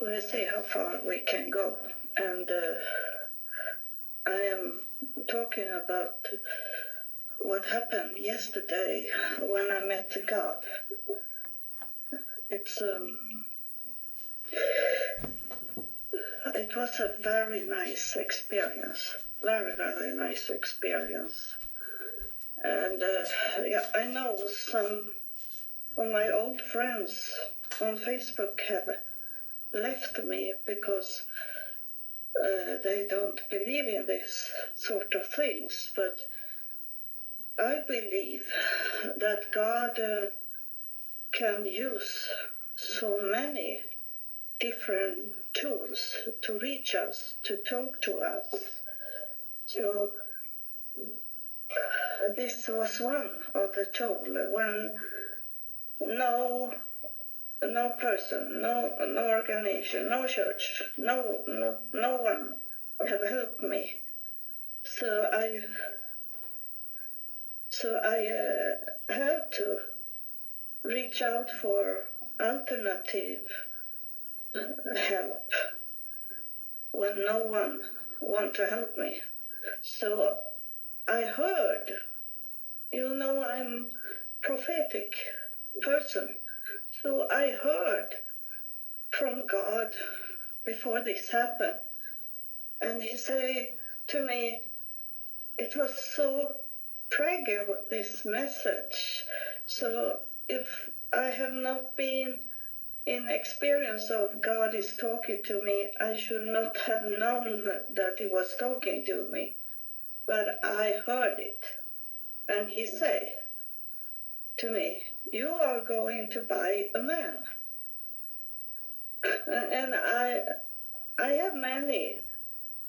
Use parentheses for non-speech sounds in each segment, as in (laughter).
we'll see how far we can go. And uh, I am talking about what happened yesterday when I met the God. It's um, it was a very nice experience, very very nice experience. And uh, yeah, I know some of my old friends on Facebook have left me because uh, they don't believe in this sort of things. But I believe that God uh, can use so many different tools to reach us, to talk to us. So this was one of the tools when no no person, no no organization, no church, no no no one have helped me. So I so I uh, had to reach out for alternative help when no one want to help me. So I heard, you know, I'm prophetic person. So I heard from God before this happened, and He say to me, it was so fragile this message. So if I have not been in experience of God is talking to me, I should not have known that He was talking to me, but I heard it, and He say to me, you are going to buy a man. (laughs) And I, I have many,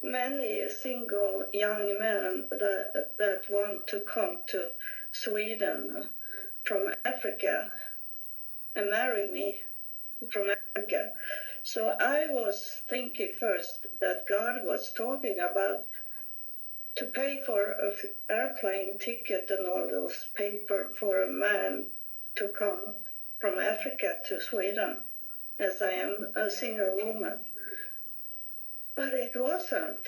many single young men that, that want to come to Sweden from Africa and marry me from Africa. So I was thinking first that God was talking about to pay for an airplane ticket and all those paper for a man to come from Africa to Sweden, as I am a single woman. But it wasn't.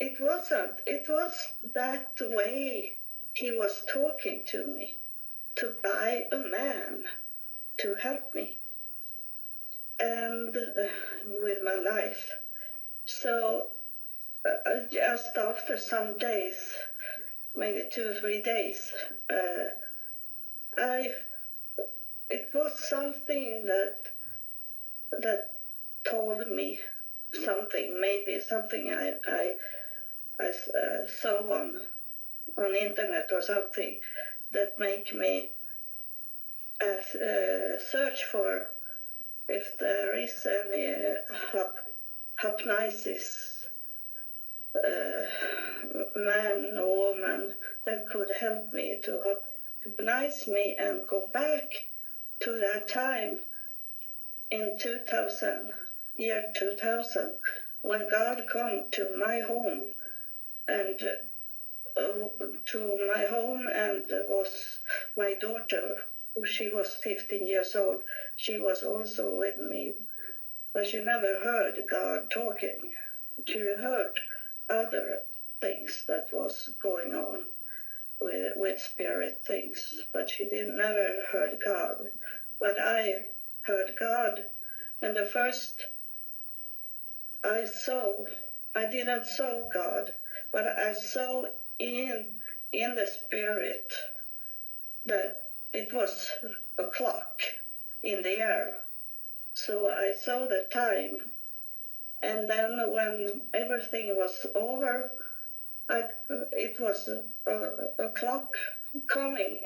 It wasn't. It was that way he was talking to me, to buy a man to help me and uh, with my life. So uh, just after some days, maybe two or three days, uh, I it was something that that told me something, maybe something I I, I uh, saw on on internet or something that make me uh, uh, search for if there is any hypnosis uh, man or woman that could help me to hypnotize me and go back to that time in 2000, year 2000, when God come to my home and uh, to my home and was my daughter, she was 15 years old. She was also with me, but she never heard God talking. She heard other things that was going on with, with spirit things, but she did never heard God. But I heard God, and the first I saw, I didn't saw God, but I saw in in the spirit that it was a clock in the air. So I saw the time, and then when everything was over, I, it was a, a, a clock coming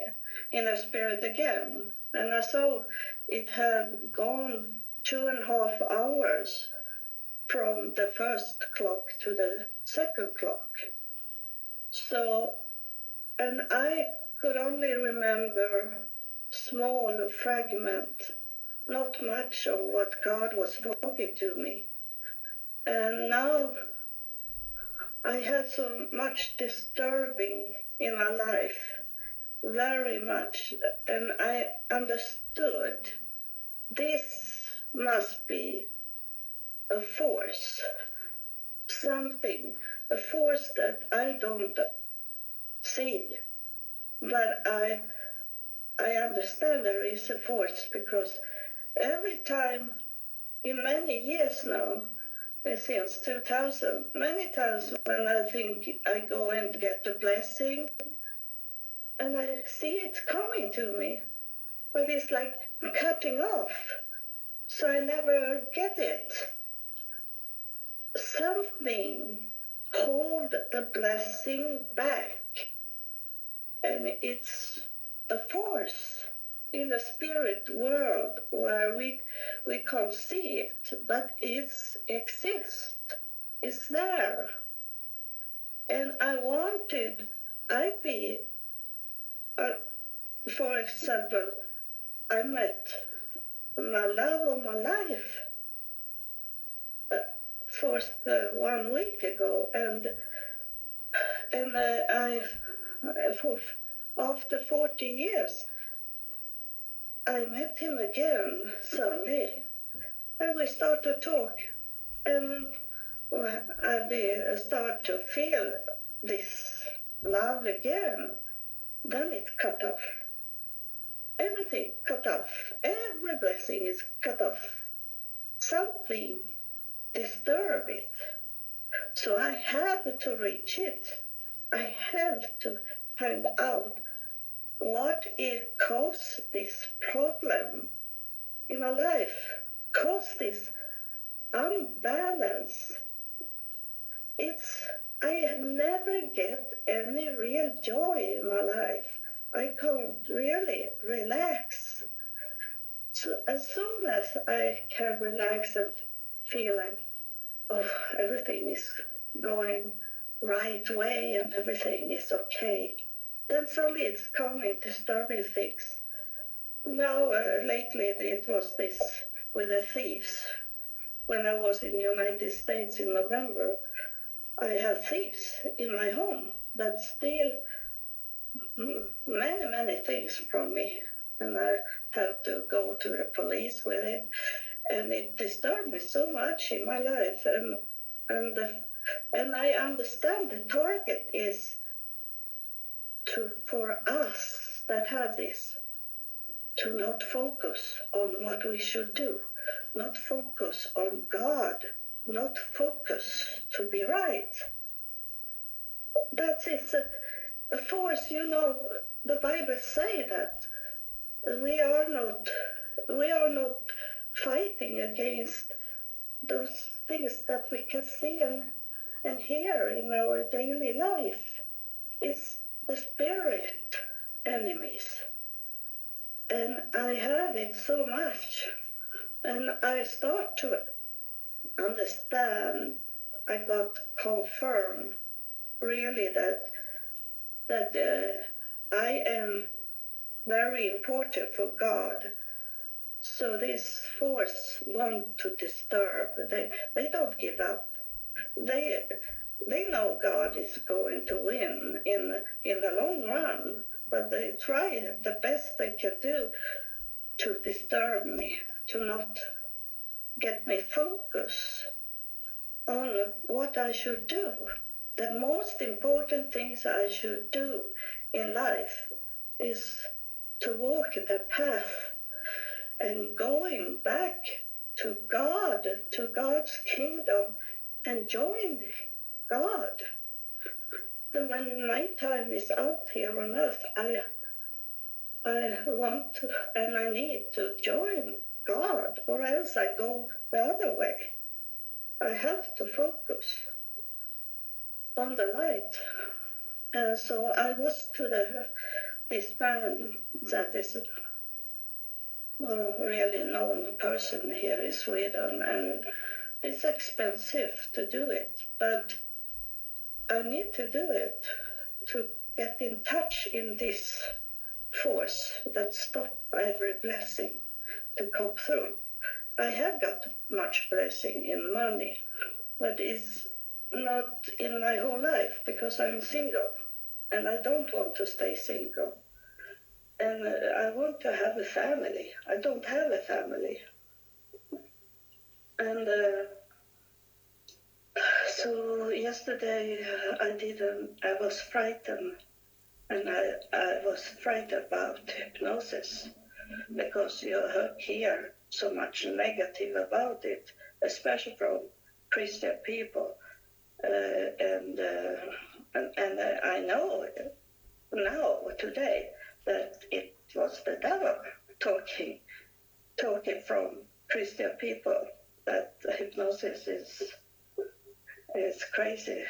in the spirit again. And I saw it had gone two and a half hours from the first clock to the second clock. So, and I could only remember small fragment, not much of what God was talking to me. And now I had so much disturbing in my life, very much, and I understood this must be a force, something, a force that I don't see, but I I understand there is a force because every time in many years now, since 2000, many times when I think I go and get the blessing, and I see it coming to me, but it's like cutting off, so I never get it. Something hold the blessing back, and it's a force in the spirit world where we we can't see it, but it exists. It's there. And I wanted, I be, uh, for example, I met my love of my life uh, for uh, one week ago, and and uh, I, for after 40 years, I met him again suddenly, and we start to talk, um, and I uh, start to feel this love again. Then it cut off. Everything cut off. Every blessing is cut off. Something disturb it. So I have to reach it. I have to find out what it caused this problem in my life, caused this unbalance. It's I never get any real joy in my life. I can't really relax. So as soon as I can relax and feel like, oh, everything is going right way and everything is okay, then suddenly it's coming disturbing things. Now, uh, lately, it was this with the thieves. When I was in the United States in November, I had thieves in my home that steal many, many things from me. And I had to go to the police with it. And it disturbed me so much in my life. And, and, the, and I understand the target is to, for us that have this, to not focus on what we should do, not focus on God, not focus to be right. That is a, a force, you know, the Bible say that we are not we are not fighting against those things that we can see and, and hear in our daily life. It's spirit enemies. And I have it so much. And I start to understand, I got confirmed really that that uh, I am very important for God. So this force want to disturb. They they don't give up. They they know God is going to win in in the long run, but they try the best they can do to disturb me, to not get me focus on what I should do. The most important things I should do in life is to walk the path and going back to God, to God's kingdom, and join God. Then when my time is out here on earth, I I want to, and I need to join God, or else I go the other way. I have to focus on the light. And so I was to the this man that is a really known person here in Sweden, and it's expensive to do it, but I need to do it to get in touch in this force that stop every blessing to come through. I have got much blessing in money, but it's not in my whole life because I'm single and I don't want to stay single. And uh, I want to have a family. I don't have a family. And uh, so yesterday uh, I didn't, I was frightened and I, I was frightened about hypnosis because you hear so much negative about it, especially from Christian people. Uh, and, uh, and, and I know now, today, that it was the devil talking, talking from Christian people that hypnosis is is crazy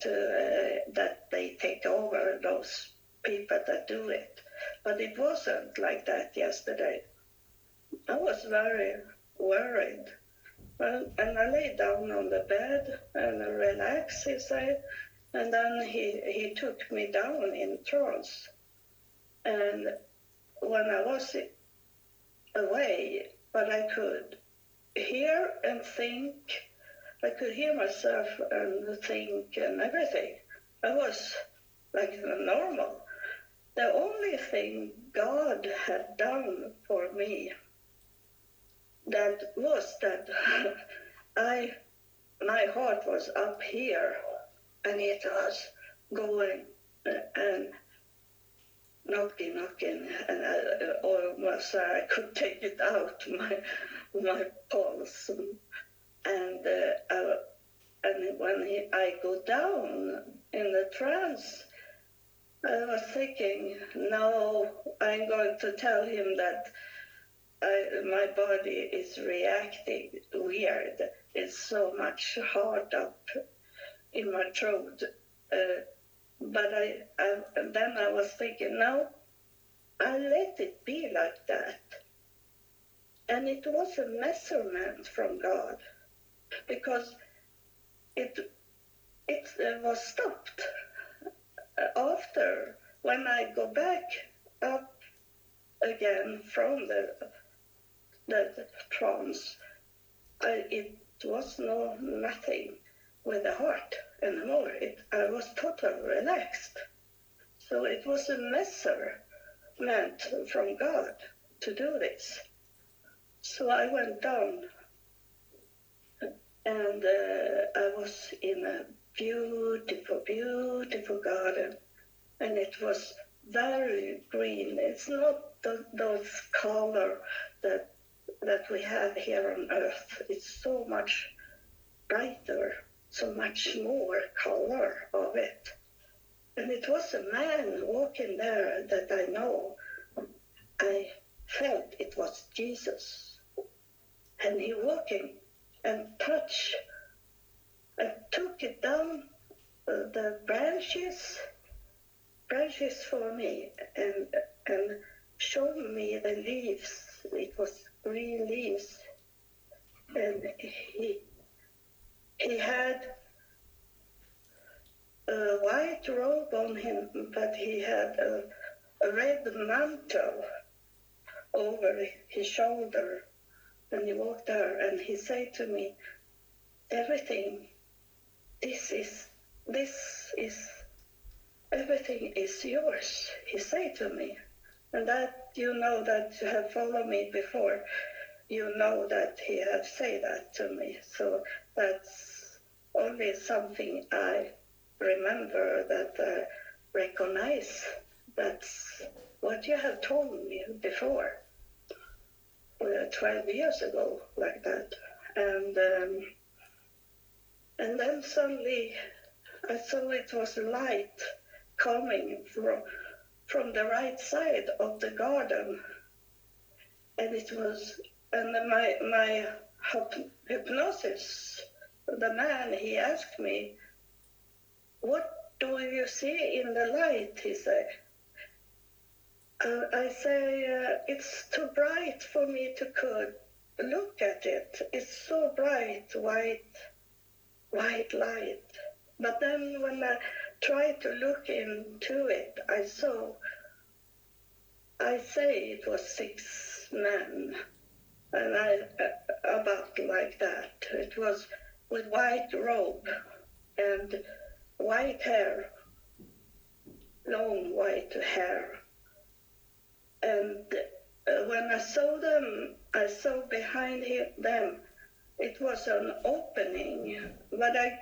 to, uh, that they take over those people that do it. But it wasn't like that yesterday. I was very worried. Well, and I lay down on the bed and relaxed, he said. And then he, he took me down in trance. And when I was away, but I could hear and think, I could hear myself and think and everything. I was like normal. The only thing God had done for me that was that (laughs) I my heart was up here and it was going and knocking, knocking, and I almost I could take it out (laughs) my my pulse, and uh, I, and when he, I go down in the trance, I was thinking, no, I'm going to tell him that I, my body is reacting weird. It's so much hard up in my throat. Uh, but I, I, then I was thinking, no, I let it be like that. And it was a measurement from God because it, it was stopped after when I go back up again from the the trance, I, it was no nothing with the heart anymore. It, I was totally relaxed. So it was a measurement from God to do this. So I went down and uh, I was in a beautiful, beautiful garden, and it was very green. It's not the, those color that that we have here on Earth. It's so much brighter, so much more color of it. And it was a man walking there that I know. I felt it was Jesus. And he walking and touch I took it down uh, the branches, branches for me, and and showed me the leaves. It was green leaves, and he he had a white robe on him, but he had a, a red mantle over his shoulder, and he walked there, and he said to me, "Everything this is, this is, everything is yours, he said to me. And that you know that you have followed me before, you know that he have said that to me. So that's only something I remember that I recognize. That's what you have told me before, 12 years ago, like that. And um, and then suddenly I saw it was a light coming from, from the right side of the garden. And it was, and my, my hypnosis, the man, he asked me, What do you see in the light? He said. Uh, I say, uh, It's too bright for me to could look at it. It's so bright, white white light. But then when I tried to look into it, I saw, I say it was six men, and I, uh, about like that. It was with white robe and white hair, long white hair. And uh, when I saw them, I saw behind him, them it was an opening, but I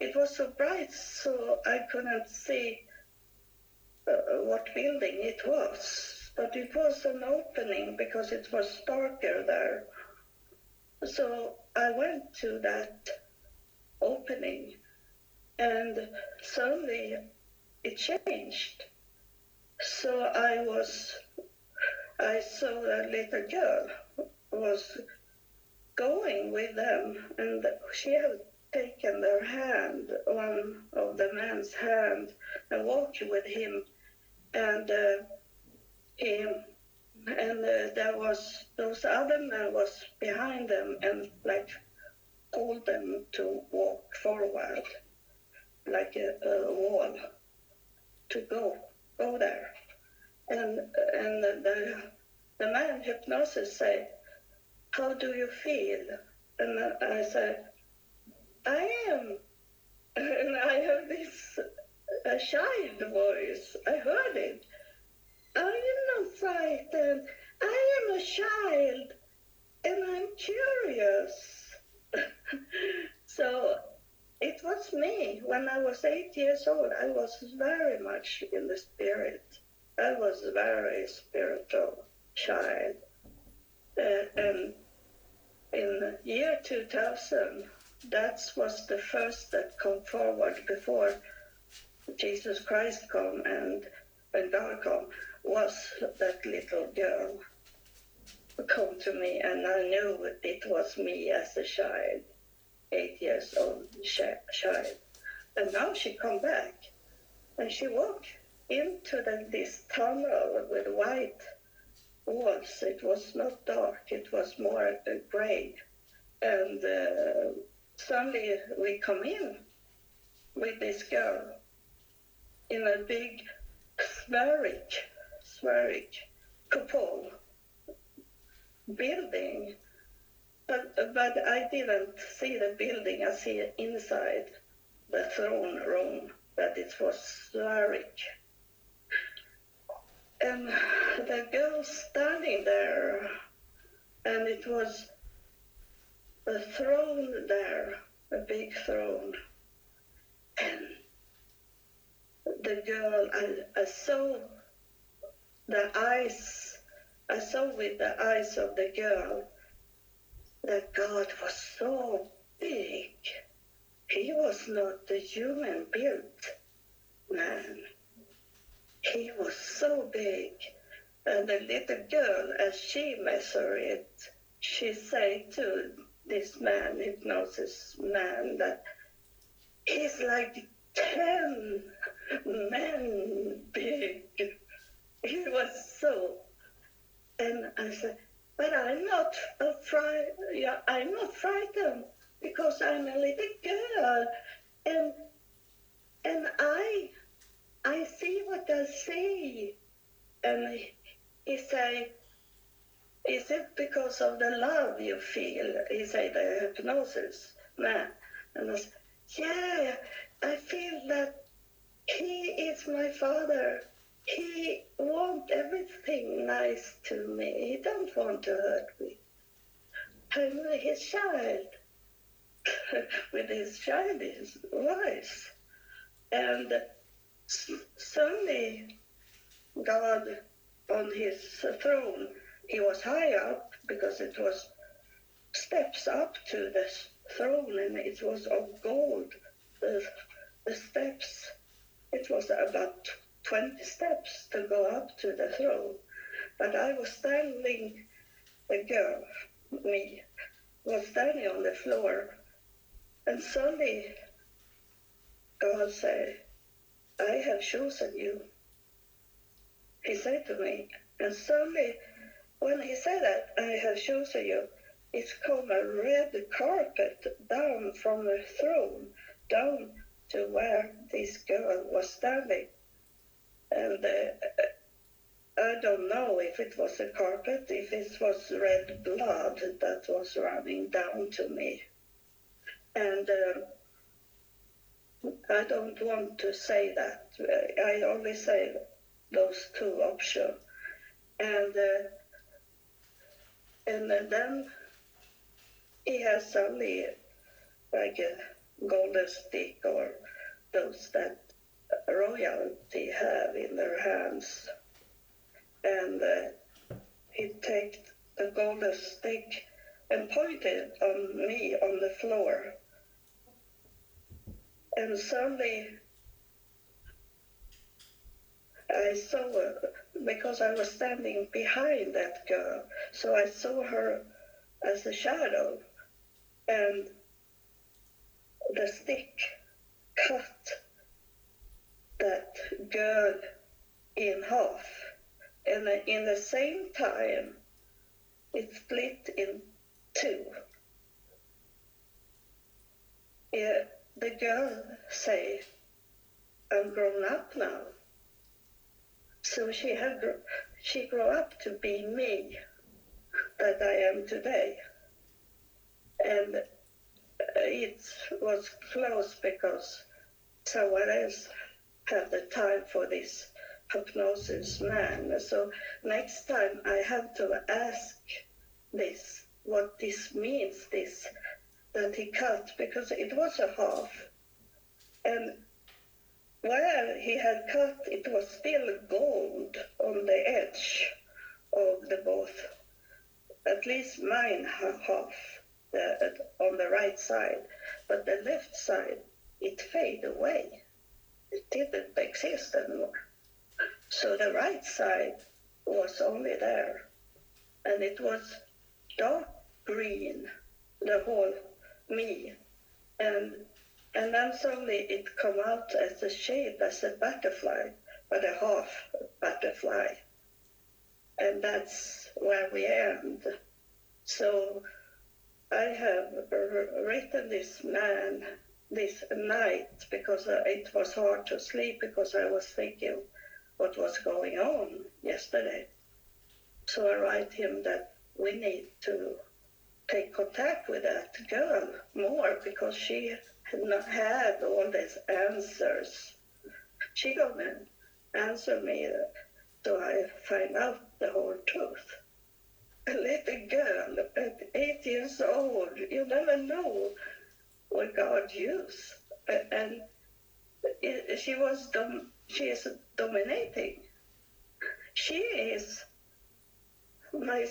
it was so bright, so I couldn't see uh, what building it was. But it was an opening because it was darker there. So I went to that opening, and suddenly it changed. So I was, I saw a little girl was going with them, and she had taken their hand, one of the man's hand, and walked with him, and uh, him, and uh, there was those other men was behind them and like called them to walk forward, like a, a wall, to go, go there, and and the the man hypnosis said how do you feel? And I said, I am. (laughs) And I have this a child voice. I heard it. I am not frightened. I am a child and I'm curious. (laughs) so it was me. When I was eight years old, I was very much in the spirit. I was a very spiritual child. Uh, and in year 2000, that was the first that come forward before Jesus Christ come and when God come, was that little girl come to me and I knew it was me as a child, eight years old child. And now she come back and she walked into the, this tunnel with white walls. It was not dark, it was more uh, gray. And uh, suddenly we come in with this girl in a big spheric, spheric cupola building. But, but I didn't see the building, I see inside the throne room, that it was spheric and the girl standing there, and it was a throne there, a big throne. And the girl, I, I saw the eyes, I saw with the eyes of the girl that God was so big. He was not the human built man. He was so big. And the little girl, as she measured it, she said to this man, hypnosis man, that he's like 10 men big. He was so. And I said, but I'm not afraid. Yeah, I'm not frightened because I'm a little girl, and and I I I see. And he said, is it because of the love you feel? He said, the hypnosis man. And I said, yeah, I feel that he is my father. He wants everything nice to me. He don't want to hurt me. I'm his child (laughs) with his childish voice. And Suddenly, God on his throne, he was high up because it was steps up to the throne and it was of gold. The, the steps, it was about 20 steps to go up to the throne. But I was standing, the girl, me, was standing on the floor. And suddenly, God said, I have chosen you. He said to me, and suddenly when he said that, I have chosen you, it's come a red carpet down from the throne down to where this girl was standing. And uh, I don't know if it was a carpet, if it was red blood that was running down to me. And uh, I don't want to say that. I only say those two options. And uh, and then he has suddenly like a golden stick or those that royalty have in their hands. And uh, he took the golden stick and pointed on me on the floor. And suddenly I saw, her because I was standing behind that girl, so I saw her as a shadow. And the stick cut that girl in half. And in the same time, it split in two. Yeah, the girl say, I'm grown up now. So she had she grew up to be me that I am today. And it was close because someone else had the time for this hypnosis man. So next time I have to ask this, what this means, this that he cut, because it was a half. And where he had cut, it was still gold on the edge of the both, at least mine half the, on the right side, but the left side, it faded away. It didn't exist anymore. So the right side was only there, and it was dark green, the whole me, and and then suddenly it come out as a shape as a butterfly, but a half butterfly, and that's where we end. So I have written this man this night because uh, it was hard to sleep because I was thinking what was going on yesterday. So I write him that we need to take contact with that girl more because she had not had all these answers. She gonna answer me so I find out the whole truth a little girl at eight years old. You never know what God used. And she was dom- she is dominating. She is my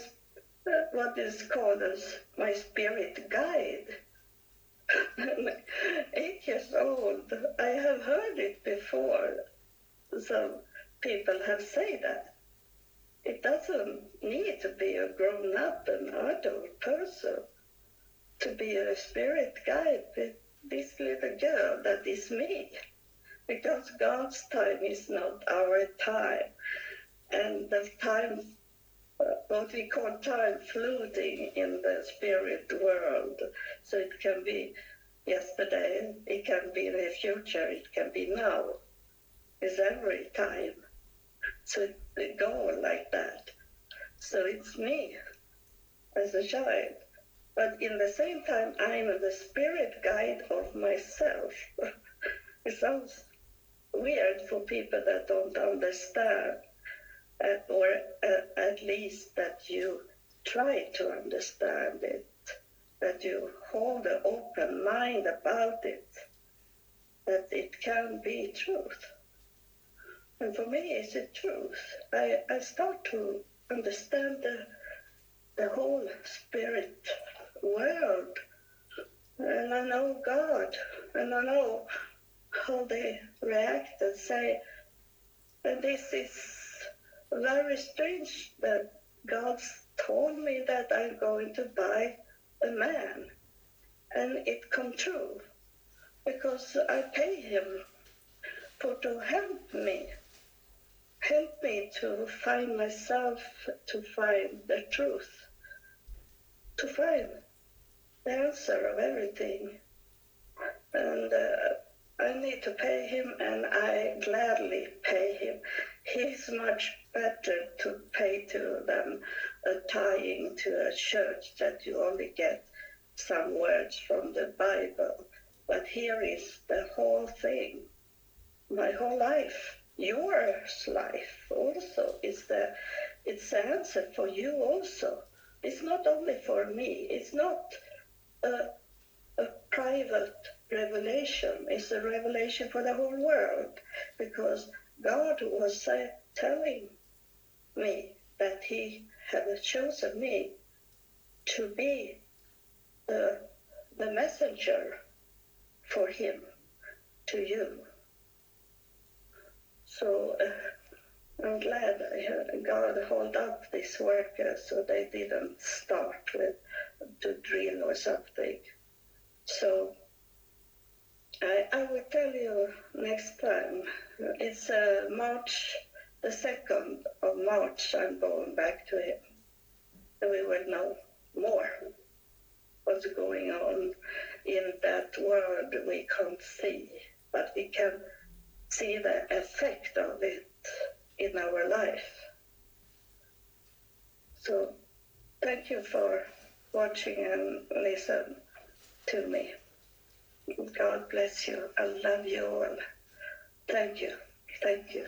what is called as my spirit guide. (laughs) Eight years old. I have heard it before. Some people have said that it doesn't need to be a grown up and adult person to be a spirit guide with this little girl that is me. Because God's time is not our time. And the time, what we call time floating in the spirit world. So it can be yesterday, it can be the future, it can be now. It's every time. So it go like that. So it's me as a child. But in the same time, I'm the spirit guide of myself. (laughs) it sounds weird for people that don't understand, uh, or uh, at least that you try to understand it, that you hold an open mind about it, that it can be truth. And for me, it's the truth. I, I start to understand the, the whole spirit world. And I know God. And I know how they react and say, and this is very strange that God told me that I'm going to buy a man. And it come true because I pay him for to help me help me to find myself, to find the truth, to find the answer of everything. And uh, I need to pay him, and I gladly pay him. He's much better to pay to than a tying to a church that you only get some words from the Bible. But here is the whole thing, my whole life your life also is the it's the answer for you also. It's not only for me. It's not a a private revelation. It's a revelation for the whole world because God was uh, telling me that He had chosen me to be the, the messenger for Him to you. So uh, I'm glad I heard God hold up these workers so they didn't start with to drill or something. So I, I will tell you next time. It's uh, March, the 2nd of March, I'm going back to him. We will know more what's going on in that world we can't see, but we can see the effect of it in our life. So thank you for watching and listen to me. God bless you. I love you all. Thank you. Thank you.